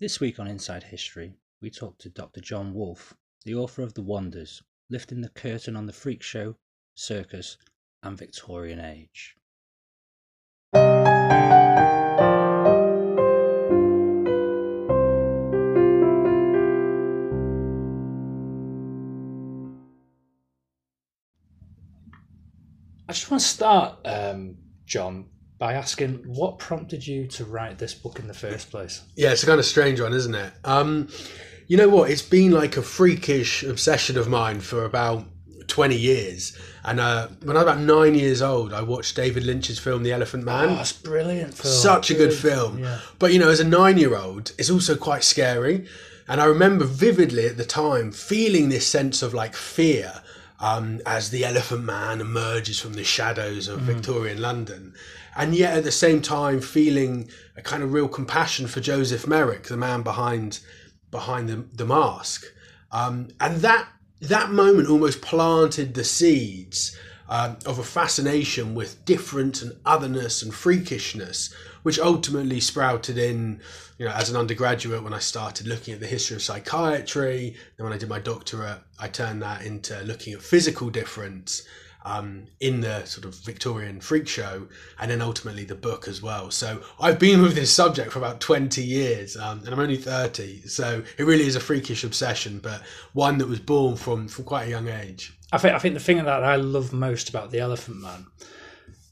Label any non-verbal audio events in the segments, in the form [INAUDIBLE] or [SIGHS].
This week on Inside History, we talk to Dr. John Woolf, the author of The Wonders, lifting the curtain on the freak show, circus, and Victorian age. I just want to start, um, John, by asking what prompted you to write this book in the first place? Yeah, it's a kind of strange one, isn't it? Um, you know what? It's been like a freakish obsession of mine for about 20 years. And uh, when I was about nine years old, I watched David Lynch's film The Elephant Man. Oh, that's brilliant film. Such a good film. Yeah. But you know, as a nine year old, it's also quite scary. And I remember vividly at the time feeling this sense of like fear um, as the Elephant Man emerges from the shadows of Victorian London. And yet at the same time feeling a kind of real compassion for Joseph Merrick, the man behind behind the, the mask. Um, and that that moment almost planted the seeds um, of a fascination with different and otherness and freakishness, which ultimately sprouted in, you know, as an undergraduate when I started looking at the history of psychiatry. Then when I did my doctorate, I turned that into looking at physical difference um, in the sort of Victorian freak show, and then ultimately the book as well. So I've been with this subject for about 20 years, um, and I'm only 30. So it really is a freakish obsession, but one that was born from, from quite a young age. I think I think the thing that I love most about the Elephant Man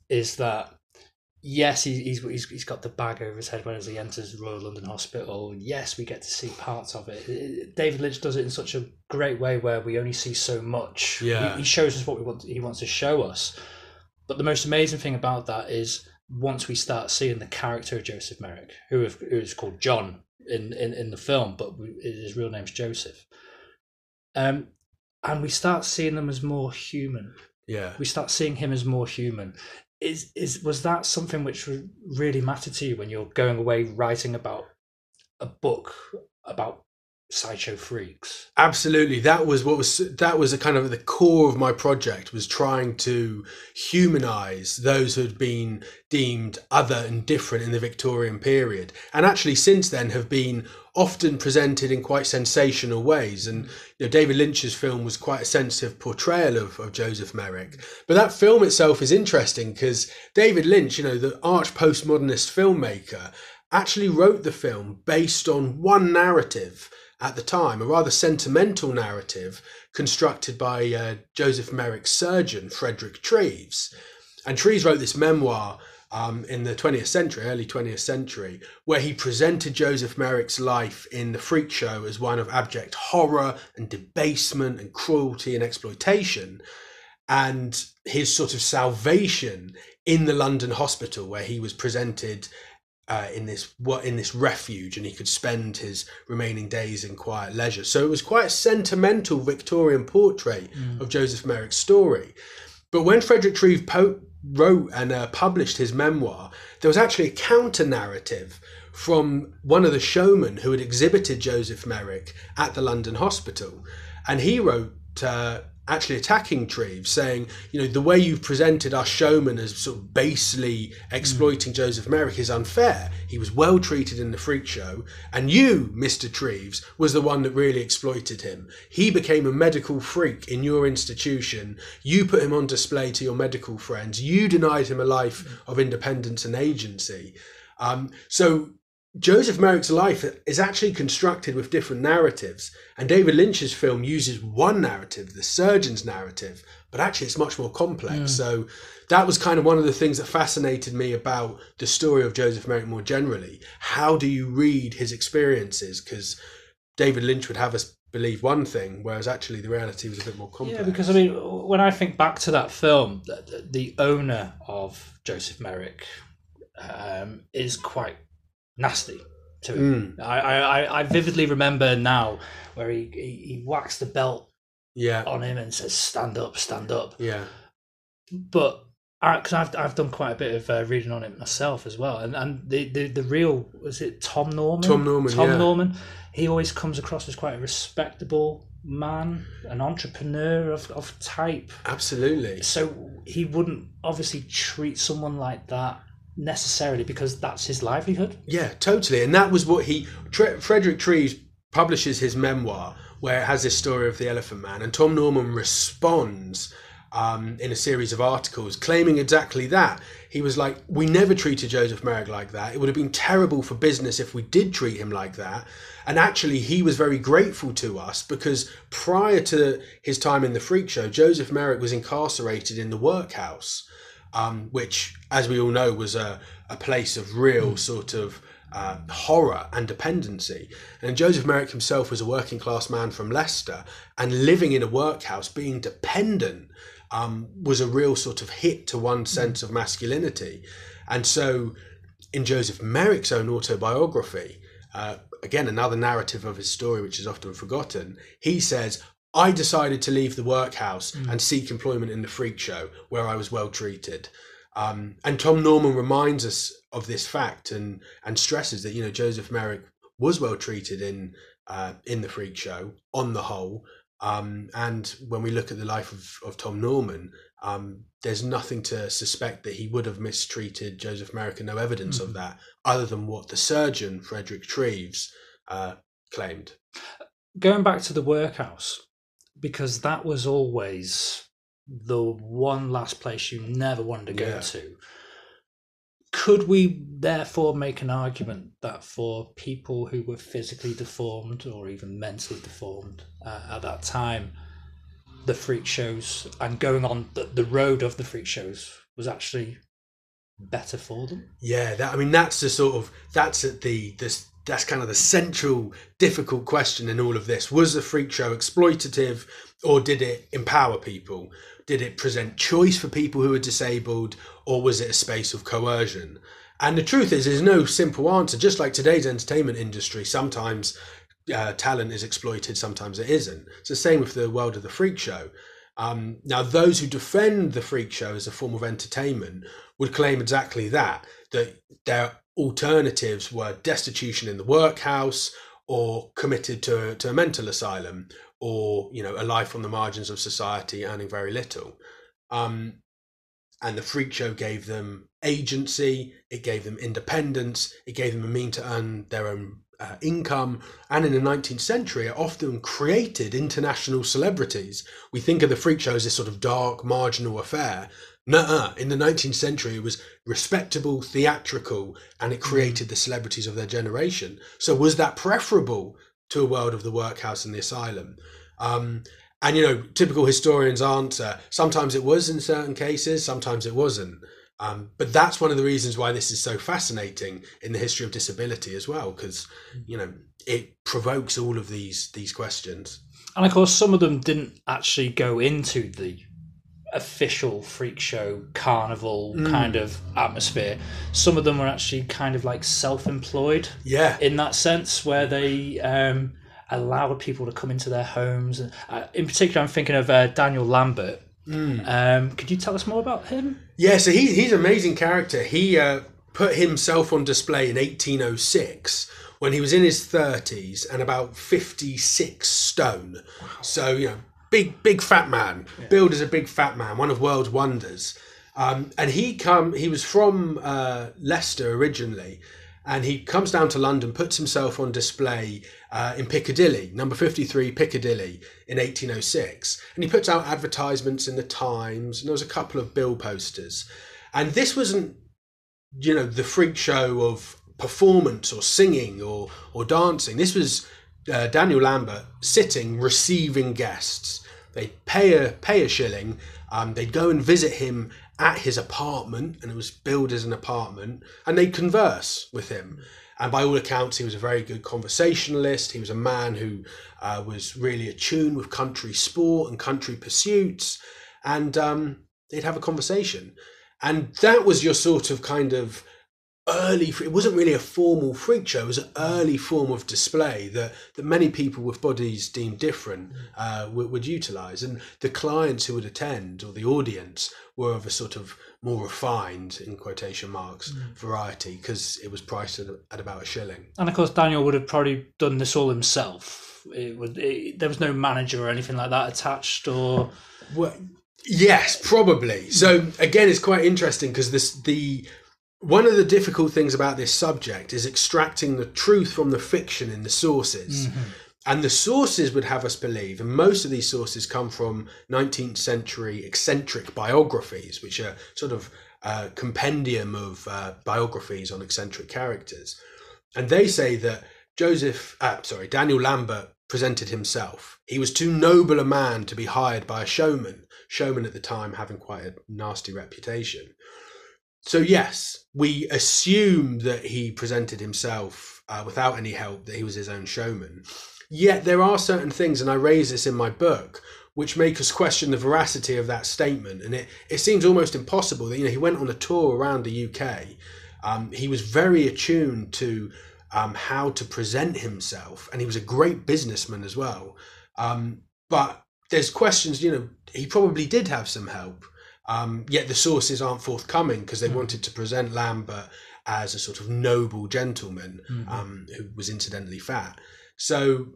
is that yes, he, he's, he's he's got the bag over his head when as he enters Royal London Hospital. Yes, we get to see parts of it. It- David Lynch does it in such a great way where we only see so much. Yeah. he, he shows us what we want. He wants to show us. But the most amazing thing about that is once we start seeing the character of Joseph Merrick, who is, who is called John in, in, in the film, but we- his real name's Joseph. Um, and we start seeing them as more human. Yeah. We start seeing him as more human. Is is was that something which really mattered to you when you're going away writing about a book about sideshow freaks? Absolutely, that was what was that was a kind of the core of my project was trying to humanize those who had been deemed other and different in the Victorian period, and actually since then have been often presented in quite sensational ways. And you know, David Lynch's film was quite a sensitive portrayal of, of Joseph Merrick. But that film itself is interesting because David Lynch, you know, the arch postmodernist filmmaker, actually wrote the film based on one narrative at the time, a rather sentimental narrative constructed by uh, Joseph Merrick's surgeon, Frederick Treves. And Treves wrote this memoir um, in the 20th century, early 20th century, where he presented Joseph Merrick's life in the freak show as one of abject horror and debasement and cruelty and exploitation, and his sort of salvation in the London hospital, where he was presented uh, in this what in this refuge, and he could spend his remaining days in quiet leisure. So it was quite a sentimental Victorian portrait of Joseph Merrick's story. But when Frederick Treve po- wrote and uh, published his memoir, there was actually a counter narrative from one of the showmen who had exhibited Joseph Merrick at the London hospital. And he wrote, uh, actually attacking Treves, saying, you know, the way you've presented our showman as sort of basely exploiting Joseph Merrick is unfair. He was well treated in the freak show, and you, Mr. Treves, was the one that really exploited him. He became a medical freak in your institution. You put him on display to your medical friends. You denied him a life of independence and agency. Um, so Joseph Merrick's life is actually constructed with different narratives, and David Lynch's film uses one narrative, the surgeon's narrative, but actually it's much more complex. So that was kind of one of the things that fascinated me about the story of Joseph Merrick more generally. How do you read his experiences? Because David Lynch would have us believe one thing, whereas actually the reality was a bit more complex. Yeah, because I mean, when I think back to that film, the, the owner of Joseph Merrick um, is quite nasty to him. Mm, I, I, I vividly remember now where he, he, he whacks the belt yeah, on him and says, "Stand up, stand up." yeah, But because I've I've done quite a bit of uh, reading on it myself as well, and and the the, the real was it Tom Norman? Tom Norman, Tom yeah. Norman. He always comes across as quite a respectable man, an entrepreneur of, of type. absolutely. So he wouldn't obviously treat someone like that necessarily because that's his livelihood. Yeah, totally. And that was what he. Tre- Frederick Treves publishes his memoir where it has this story of the Elephant Man, and Tom Norman responds um, in a series of articles claiming exactly that. He was like, We never treated Joseph Merrick like that. It would have been terrible for business if we did treat him like that. And actually, he was very grateful to us because prior to his time in the Freak Show, Joseph Merrick was incarcerated in the workhouse, um, which, as we all know, was a, a place of real sort of uh, horror and dependency. And Joseph Merrick himself was a working class man from Leicester, and living in a workhouse, being dependent, um, was a real sort of hit to one's sense of masculinity. And so, in Joseph Merrick's own autobiography, uh, again, another narrative of his story which is often forgotten, he says, I decided to leave the workhouse and seek employment in the freak show where I was well treated. Um, and Tom Norman reminds us of this fact and and stresses that you know Joseph Merrick was well treated in uh, in the freak show on the whole. Um, and when we look at the life of, of Tom Norman, um, there's nothing to suspect that he would have mistreated Joseph Merrick, and no evidence of that, other than what the surgeon Frederick Treves uh, claimed. Going back to the workhouse, because that was always the one last place you never wanted to go Yeah. to. Could we therefore make an argument that for people who were physically deformed or even mentally deformed uh, at that time, the freak shows and going on the, the road of the freak shows was actually better for them? Yeah, that I mean that's the sort of that's at the this that's kind of the central difficult question in all of this. Was the freak show exploitative or did it empower people? Did it present choice for people who were disabled or was it a space of coercion? And the truth is there's no simple answer. Just like today's entertainment industry, sometimes uh, talent is exploited, sometimes it isn't. It's the same with the world of the freak show. Um, now, those who defend the freak show as a form of entertainment would claim exactly that that their alternatives were destitution in the workhouse or committed to, to a mental asylum or you know a life on the margins of society earning very little. Um, and the freak show gave them agency it gave them independence it gave them a mean to earn their own uh, income. And in the 19th century it often created international celebrities. We think of the freak show as this sort of dark marginal affair Nuh-uh. In the 19th century, it was respectable, theatrical, and it created the celebrities of their generation. So, was that preferable to a world of the workhouse and the asylum? Um, and, you know, typical historians' answer sometimes it was in certain cases, sometimes it wasn't. Um, but that's one of the reasons why this is so fascinating in the history of disability as well, because, you know, it provokes all of these these questions. And of course, some of them didn't actually go into the official freak show carnival kind of atmosphere. Some of them were actually kind of like self-employed Yeah. in that sense, where they um, allowed people to come into their homes. And uh, in particular, I'm thinking of uh, Daniel Lambert. Um, could you tell us more about him? Yeah, so he, he's an amazing character. He uh, put himself on display in 1806 when he was in his 30s and about 56 stone. So, you know, big, big fat man, billed as a big fat man, one of world's wonders. Um, and he come he was from uh, Leicester originally, and he comes down to London, puts himself on display uh, in Piccadilly, number 53 Piccadilly, in 1806. And he puts out advertisements in the Times, and there was a couple of bill posters. And this wasn't, you know, the freak show of performance or singing or, or dancing. This was uh, Daniel Lambert sitting, receiving guests. They'd pay a, pay a shilling, um, they'd go and visit him at his apartment, and it was billed as an apartment, and they'd converse with him. And by all accounts, he was a very good conversationalist. He was a man who uh, was really attuned with country sport and country pursuits. And um, they'd have a conversation. And that was your sort of kind of early, it wasn't really a formal freak show, it was an early form of display that, that many people with bodies deemed different mm. uh, would, would utilize. And the clients who would attend or the audience were of a sort of more refined, in quotation marks, mm. variety because it was priced at, at about a shilling. And of course, Daniel would have probably done this all himself. It would. It, there was no manager or anything like that attached, or Well, yes, probably. So mm. again, it's quite interesting because this the one of the difficult things about this subject is extracting the truth from the fiction in the sources. And the sources would have us believe, and most of these sources come from 19th century eccentric biographies, which are sort of a compendium of uh, biographies on eccentric characters. And they say that Joseph, uh, sorry, Daniel Lambert presented himself. He was too noble a man to be hired by a showman, showman at the time having quite a nasty reputation. So, yes, we assume that he presented himself uh, without any help, that he was his own showman. Yet there are certain things, and I raise this in my book, which make us question the veracity of that statement. And it, it seems almost impossible that, you know, he went on a tour around the UK. Um, he was very attuned to um, how to present himself, and he was a great businessman as well. Um, but there's questions, you know, he probably did have some help, um, yet the sources aren't forthcoming because they wanted to present Lambert as a sort of noble gentleman um, who was incidentally fat. So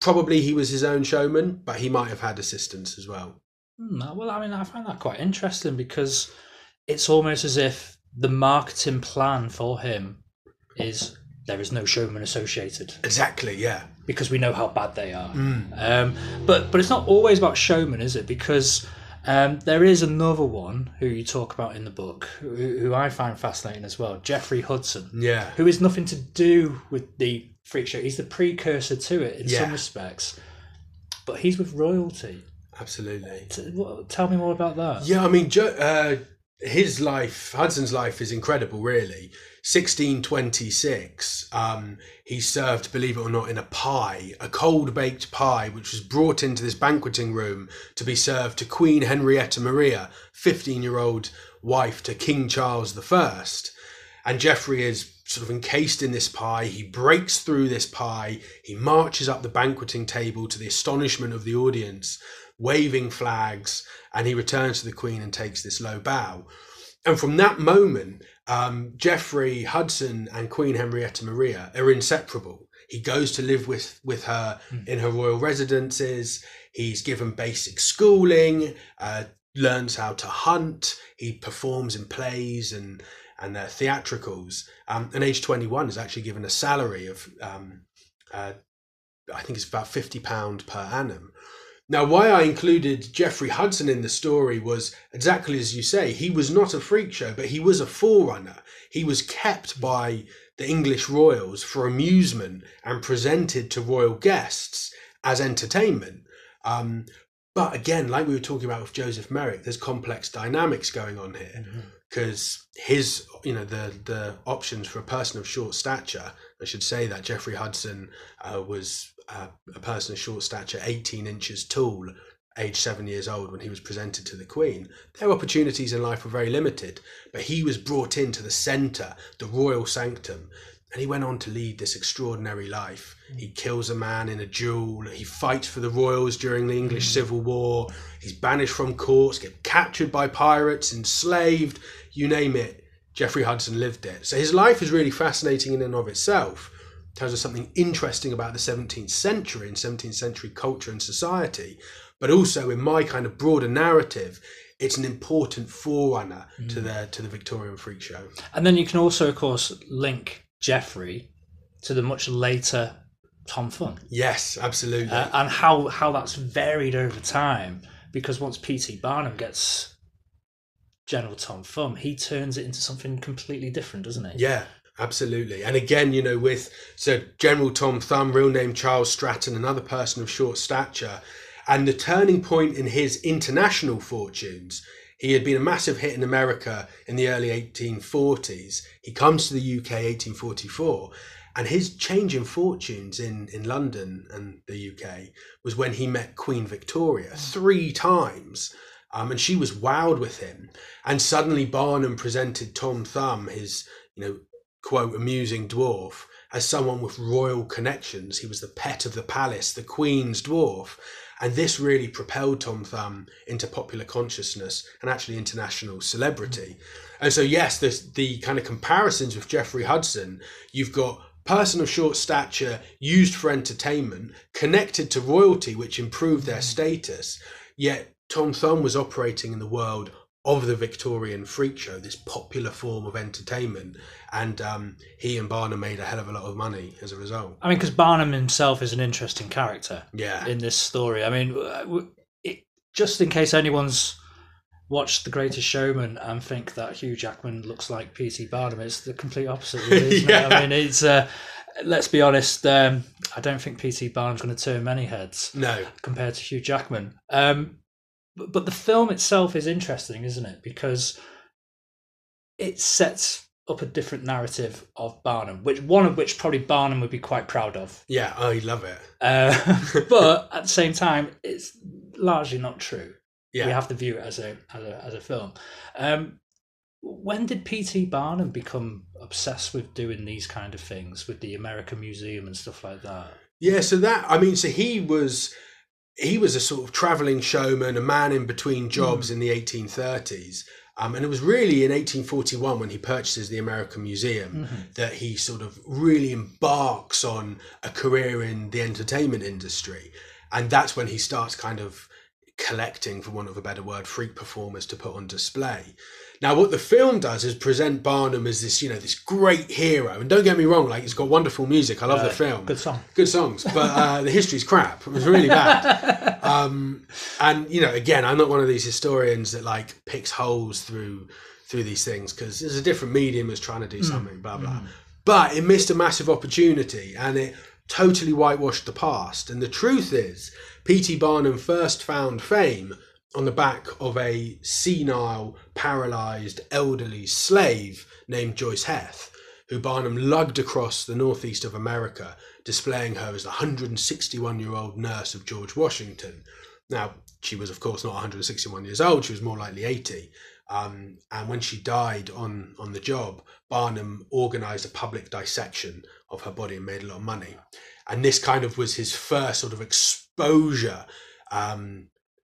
probably he was his own showman, but he might have had assistance as well. Hmm, well, I mean, I find that quite interesting because it's almost as if the marketing plan for him is there is no showman associated Exactly, yeah. because we know how bad they are. Um, but but it's not always about showman, is it? Because um, there is another one who you talk about in the book, who, who I find fascinating as well, Jeffrey Hudson, Yeah. who is nothing to do with the freak show. He's the precursor to it in Yeah. some respects, but he's with royalty. Absolutely. T- what- Tell me more about that. Yeah, I mean, jo- uh, his life, Hudson's life, is incredible. Really, sixteen twenty six. Um, he served, believe it or not, in a pie, a cold baked pie, which was brought into this banqueting room to be served to Queen Henrietta Maria, fifteen year old wife to King Charles First. And Geoffrey is sort of encased in this pie. He breaks through this pie. He marches up the banqueting table to the astonishment of the audience, waving flags, and he returns to the Queen and takes this low bow. And from that moment, um, Geoffrey Hudson and Queen Henrietta Maria are inseparable. He goes to live with, with her in her royal residences. He's given basic schooling, uh, learns how to hunt. He performs in plays and and uh, theatricals. Um, and age 21 is actually given a salary of, um, uh, I think it's about £50 per annum. Now, why I included Jeffrey Hudson in the story was exactly as you say. He was not a freak show, but he was a forerunner. He was kept by the English royals for amusement and presented to royal guests as entertainment. Um, but again, like we were talking about with Joseph Merrick, there's complex dynamics going on here because his, you know, the the options for a person of short stature. I should say that Jeffrey Hudson uh, was uh, a person of short stature, 18 inches tall, age seven years old when he was presented to the Queen. Their opportunities in life were very limited, but he was brought into the centre, the royal sanctum, and he went on to lead this extraordinary life. He kills a man in a duel. He fights for the royals during the English Civil War. He's banished from courts, get captured by pirates, enslaved, you name it. Jeffrey Hudson lived it. So his life is really fascinating in and of itself. Tells us something interesting about the 17th century and 17th century culture and society. But also in my kind of broader narrative, it's an important forerunner to the to the Victorian freak show. And then you can also, of course, link Jeffrey to the much later Tom Thumb Yes, absolutely. uh, and how, how that's varied over time. Because once P.T. Barnum gets General Tom Thumb, he turns it into something completely different, doesn't he? Yeah, absolutely. And again, you know, with so General Tom Thumb, real name Charles Stratton, another person of short stature, and the turning point in his international fortunes. He had been a massive hit in America in the early 1840s. He comes to the UK 1844, and his change in fortunes in, in London and the UK was when he met Queen Victoria three times. Um, and she was wowed with him. And suddenly Barnum presented Tom Thumb, his, you know, quote, amusing dwarf, as someone with royal connections. He was the pet of the palace, the Queen's dwarf. And this really propelled Tom Thumb into popular consciousness and actually international celebrity. And so, yes, there's the kind of comparisons with Jeffrey Hudson. You've got person of short stature used for entertainment, connected to royalty, which improved their status. Yet Tom Thumb was operating in the world of the Victorian freak show, this popular form of entertainment, and um, he and Barnum made a hell of a lot of money as a result. I mean, because Barnum himself is an interesting character Yeah, in this story. I mean, it, just in case anyone's watched The Greatest Showman and think that Hugh Jackman looks like P.T. Barnum, it's the complete opposite. Really, isn't it? I mean, it's. Uh, let's be honest. Um, I don't think P.T. Barnum's going to turn many heads no, compared to Hugh Jackman. Um, but, but the film itself is interesting, isn't it? Because it sets up a different narrative of Barnum, which one of which probably Barnum would be quite proud of. yeah, I love it. Uh, [LAUGHS] but at the same time, it's largely not true. Yeah, We have to view it as a as a, as a film. Um, when did P.T. Barnum become obsessed with doing these kind of things with the American Museum and stuff like that? Yeah, so that I mean, so he was he was a sort of traveling showman, a man in between jobs in the 1830s. Um, and it was really in 1841 when he purchases the American Museum that he sort of really embarks on a career in the entertainment industry. And that's when he starts kind of collecting, for want of a better word, freak performers to put on display. Now, what the film does is present Barnum as this, you know, this great hero. And don't get me wrong, like it's got wonderful music. I love the Uh, film Good song. good songs, but uh, [LAUGHS] the history's crap. It was really bad. Um, and you know, again, I'm not one of these historians that like picks holes through through these things because there's a different medium that's trying to do something, blah blah. But it missed a massive opportunity, and it totally whitewashed the past. And the truth is, P.T. Barnum first found fame on the back of a senile, paralysed, elderly slave named Joice Heth, who Barnum lugged across the northeast of America, displaying her as the 161 year old nurse of George Washington. Now, she was, of course, not 161 years old, she was more likely 80. Um, and when she died on, on the job, Barnum organised a public dissection of her body and made a lot of money. And this kind of was his first sort of exposure um,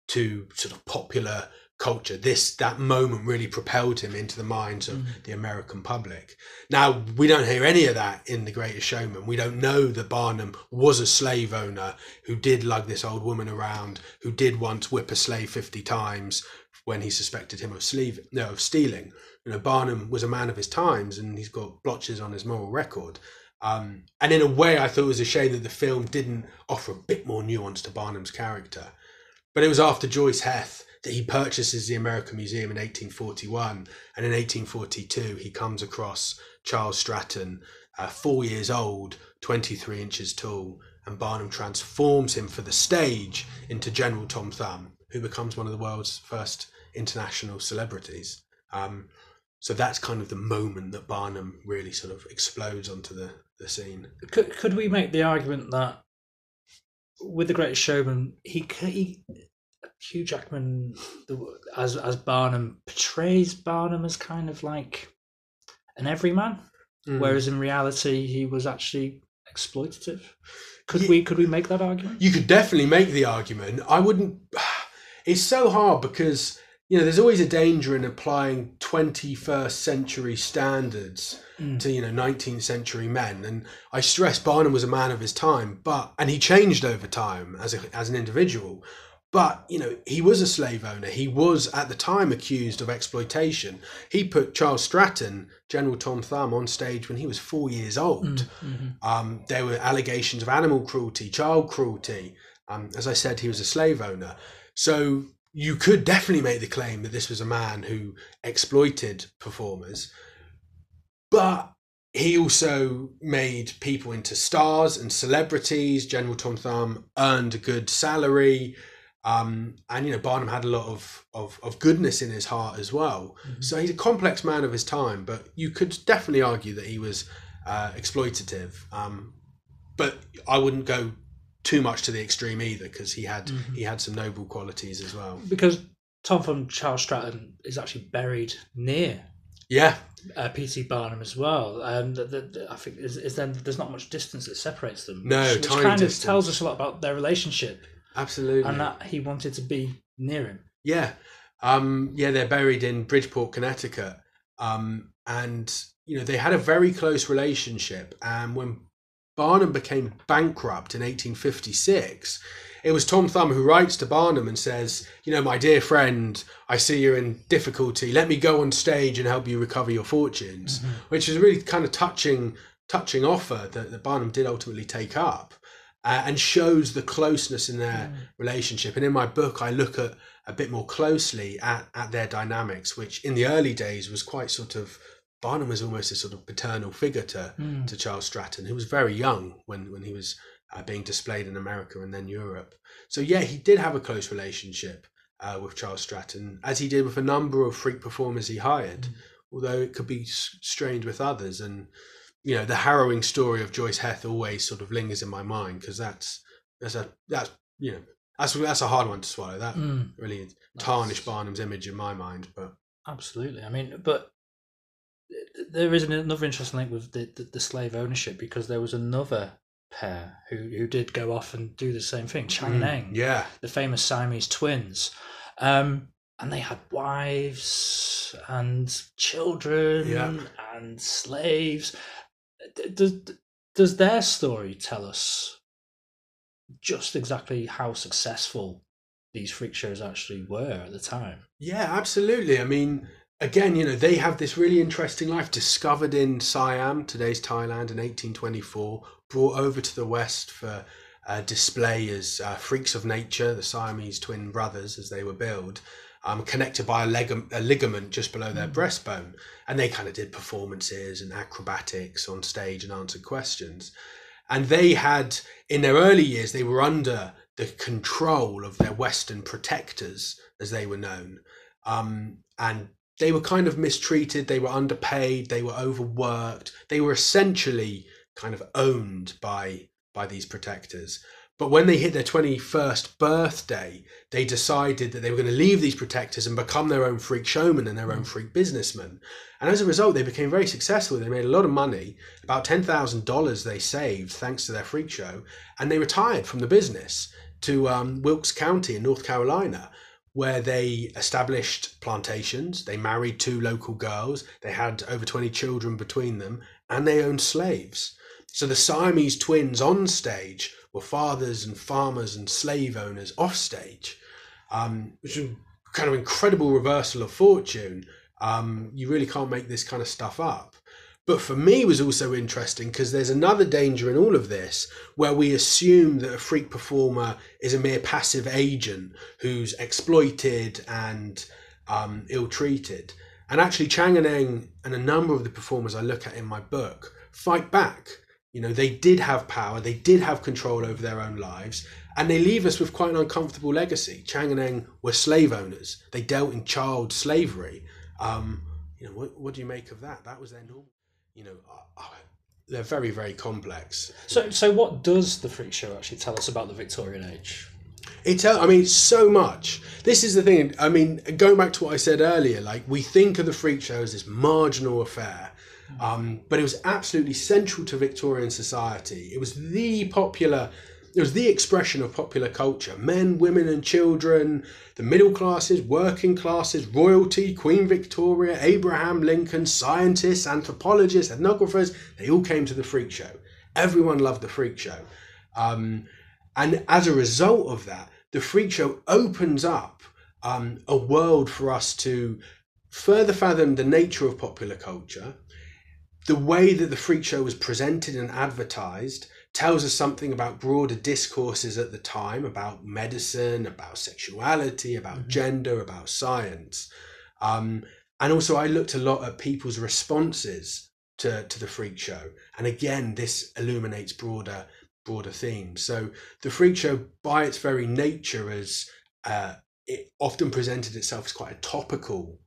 to sort of popular culture. This that moment really propelled him into the minds of the American public. Now we don't hear any of that in The Greatest Showman. We don't know that Barnum was a slave owner who did lug this old woman around, who did once whip a slave fifty times when he suspected him of sleeve no of stealing. You know, Barnum was a man of his times, and he's got blotches on his moral record. Um, and in a way, I thought it was a shame that the film didn't offer a bit more nuance to Barnum's character. But it was after Joice Heth that he purchases the American Museum in 1841, and in 1842 he comes across Charles Stratton, uh, four years old, 23 inches tall, and Barnum transforms him for the stage into General Tom Thumb, who becomes one of the world's first international celebrities. Um, so that's kind of the moment that Barnum really sort of explodes onto the, the scene. Could could we make the argument that with the Greatest Showman, he, he Hugh Jackman the, as as Barnum portrays Barnum as kind of like an everyman, Mm. whereas in reality he was actually exploitative. Could Ye- we could we make that argument? You could definitely make the argument. I wouldn't. [SIGHS] It's so hard because you know there's always a danger in applying 21st century standards Mm. to you know 19th century men. And I stress Barnum was a man of his time, but and he changed over time as a, as an individual. But you know he was a slave owner. He was at the time accused of exploitation. He put Charles Stratton, General Tom Thumb, on stage when he was four years old. Mhm. Um, there were allegations of animal cruelty, child cruelty. Um, as I said, he was a slave owner. So you could definitely make the claim that this was a man who exploited performers. But he also made people into stars and celebrities. General Tom Thumb earned a good salary. Um, and, you know, Barnum had a lot of, of, of goodness in his heart as well. Mhm. So he's a complex man of his time, but you could definitely argue that he was uh, exploitative. Um, but I wouldn't go too much to the extreme either because he had Mhm. he had some noble qualities as well. Because Tom from Charles Stratton is actually buried near Yeah, uh, P.T. Barnum as well. Um, the, the, the- I think is, is then there's not much distance that separates them. No, which, which kind distance. of tells us a lot about their relationship absolutely. and that he wanted to be near him. Yeah, um, yeah, they're buried in Bridgeport, Connecticut, um, and you know they had a very close relationship. And when Barnum became bankrupt in 1856, it was Tom Thumb who writes to Barnum and says, you know, my dear friend, I see you're in difficulty. Let me go on stage and help you recover your fortunes, Mm-hmm. which is a really kind of touching, touching offer that, that Barnum did ultimately take up, uh, and shows the closeness in their Mm. relationship. And in my book, I look at a bit more closely at at their dynamics, which in the early days was quite sort of. Barnum was almost a sort of paternal figure to Mm. to Charles Stratton, who was very young when when he was uh, being displayed in America and then Europe. So yeah, he did have a close relationship uh, with Charles Stratton, as he did with a number of freak performers he hired. Mm. Although it could be strained with others, and you know the harrowing story of Joice Heth always sort of lingers in my mind because that's that's a that's you know that's that's a hard one to swallow. That Mm. really tarnished Barnum's image in my mind, but Absolutely. I mean, but there is another interesting link with the, the, the slave ownership because there was another pair who, who did go off and do the same thing, Chang and Mm, Eng, yeah, the famous Siamese twins. Um, and they had wives and children Yeah. and slaves. Does, does their story tell us just exactly how successful these freak shows actually were at the time? Yeah, absolutely. I mean, again, you know, they have this really interesting life discovered in Siam, today's Thailand, in 1824, brought over to the West for uh, display as uh, freaks of nature, the Siamese twin brothers, as they were billed, um, connected by a, leg- a ligament just below their Mm. breastbone. And they kind of did performances and acrobatics on stage and answered questions. And they had, in their early years, they were under the control of their Western protectors, as they were known. Um, and they were kind of mistreated, they were underpaid, they were overworked, they were essentially kind of owned by by these protectors. But when they hit their 21st birthday, they decided that they were going to leave these protectors and become their own freak showmen and their own freak businessmen. And as a result, they became very successful. They made a lot of money, about $10,000 they saved thanks to their freak show, and they retired from the business to um, Wilkes County in North Carolina, where they established plantations. They married two local girls. They had over 20 children between them, and they owned slaves. So the Siamese twins on stage were fathers and farmers and slave owners off stage, um, which is kind of incredible reversal of fortune. Um, you really can't make this kind of stuff up. But for me, was also interesting because there's another danger in all of this where we assume that a freak performer is a mere passive agent who's exploited and um, ill treated. And actually, Chang and Eng and a number of the performers I look at in my book fight back. You know, they did have power, they did have control over their own lives, and they leave us with quite an uncomfortable legacy. Chang and Eng were slave owners, they dealt in child slavery. Um, you know, what, what do you make of that? That was their normal. You know, they're very, very complex. So, so what does the freak show actually tell us about the Victorian age? It, tell, I mean, so much. This is the thing. I mean, going back to what I said earlier, like we think of the freak show as this marginal affair, um, but it was absolutely central to Victorian society. It was the popular. It was the expression of popular culture. Men, women, and children, the middle classes, working classes, royalty, Queen Victoria, Abraham Lincoln, scientists, anthropologists, ethnographers, they all came to the freak show. Everyone loved the freak show. Um, and as a result of that, the freak show opens up um, a world for us to further fathom the nature of popular culture. The way that the freak show was presented and advertised tells us something about broader discourses at the time about medicine, about sexuality, about Mhm. gender, about science. Um, and also, I looked a lot at people's responses to, to the freak show. And again, this illuminates broader broader themes. So the freak show, by its very nature, as uh, it often presented itself as quite a topical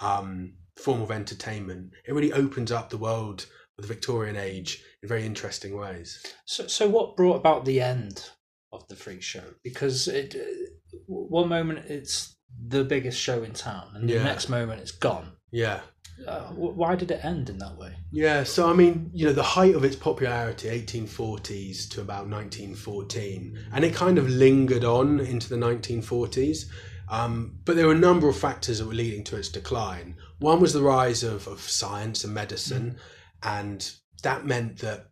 um, form of entertainment. It really opens up the world of the Victorian age in very interesting ways. So, so what brought about the end of the freak show? Because it, uh, one moment it's the biggest show in town, and Yeah. the next moment it's gone. Yeah. Uh, why did it end in that way? Yeah, so I mean, you know, the height of its popularity, 1840s to about 1914, and it kind of lingered on into the 1940s. Um, but there were a number of factors that were leading to its decline. One was the rise of, of science and medicine, and that meant that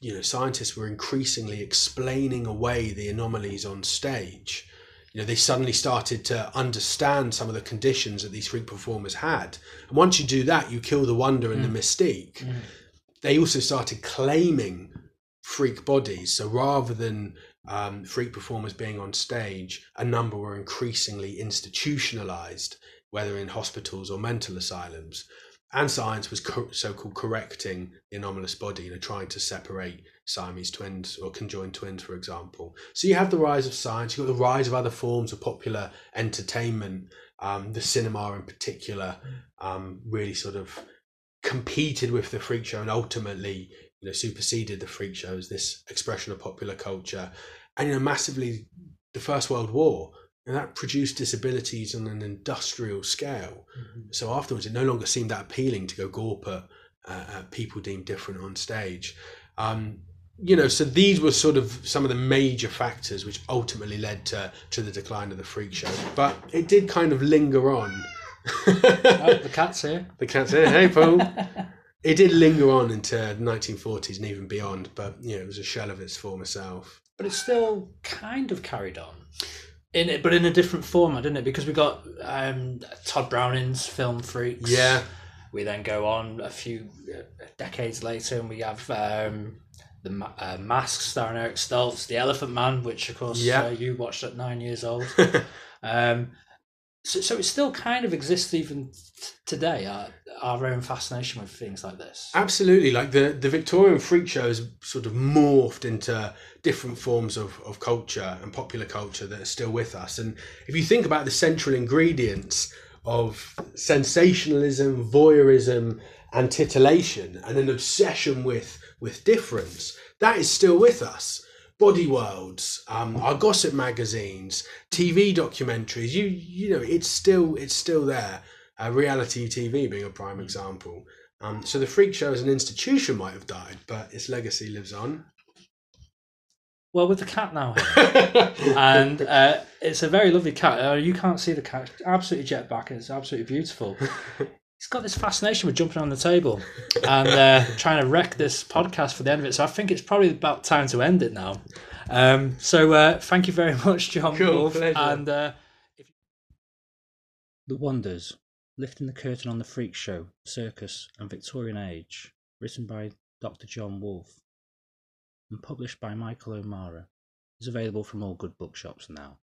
you know scientists were increasingly explaining away the anomalies on stage you know they suddenly started to understand some of the conditions that these freak performers had and once you do that you kill the wonder and Mm. the mystique Mm. they also started claiming freak bodies so rather than um, freak performers being on stage a number were increasingly institutionalized whether in hospitals or mental asylums and science was co- so-called correcting the anomalous body, you know, trying to separate Siamese twins or conjoined twins, for example. So you have the rise of science, you've got the rise of other forms of popular entertainment, um, the cinema in particular, um, really sort of competed with the freak show and ultimately, you know, superseded the freak shows, this expression of popular culture. And you know, massively, the First World War, and that produced disabilities on an industrial scale. So afterwards, it no longer seemed that appealing to go gorp at, uh, at people deemed different on stage. Um, you know, so these were sort of some of the major factors which ultimately led to to the decline of the freak show. But it did kind of linger on. Oh, the cat's here. [LAUGHS] the cat's here. Hey, Paul. [LAUGHS] It did linger on into the 1940s and even beyond, but you know, it was a shell of its former self. but it's still kind of carried on in it, but in a different format, didn't it? Because we got um, Tod Browning's film Freaks. Yeah, We then go on a few uh, decades later, and we have um, the Ma- uh, Mask starring Eric Stoltz, The Elephant Man, which of course Yeah. uh, you watched at nine years old. [LAUGHS] um, so, so it still kind of exists even today. Our, our own fascination with things like this. Absolutely, like the the Victorian freak show has sort of morphed into different forms of, of culture and popular culture that are still with us. And if you think about the central ingredients of sensationalism, voyeurism, and titillation, and an obsession with with difference, that is still with us. Body worlds, um, our gossip magazines, TV documentaries, you you know, it's still it's still there. Uh, reality TV being a prime example. Um, so the freak show as an institution might have died, but its legacy lives on. Well, with the cat now, [LAUGHS] and uh, it's a very lovely cat. Uh, you can't see the cat; it's absolutely jet back, and it's absolutely beautiful. [LAUGHS] He's got this fascination with jumping on the table and uh, trying to wreck this podcast for the end of it. So I think it's probably about time to end it now. Um, so uh, thank you very [LAUGHS] much, John Cool, Woolf, pleasure. and uh, if... the wonders lifting the curtain on the freak show, circus, and Victorian age, written by Dr. John Woolf and published by Michael O'Mara, is available from all good bookshops now.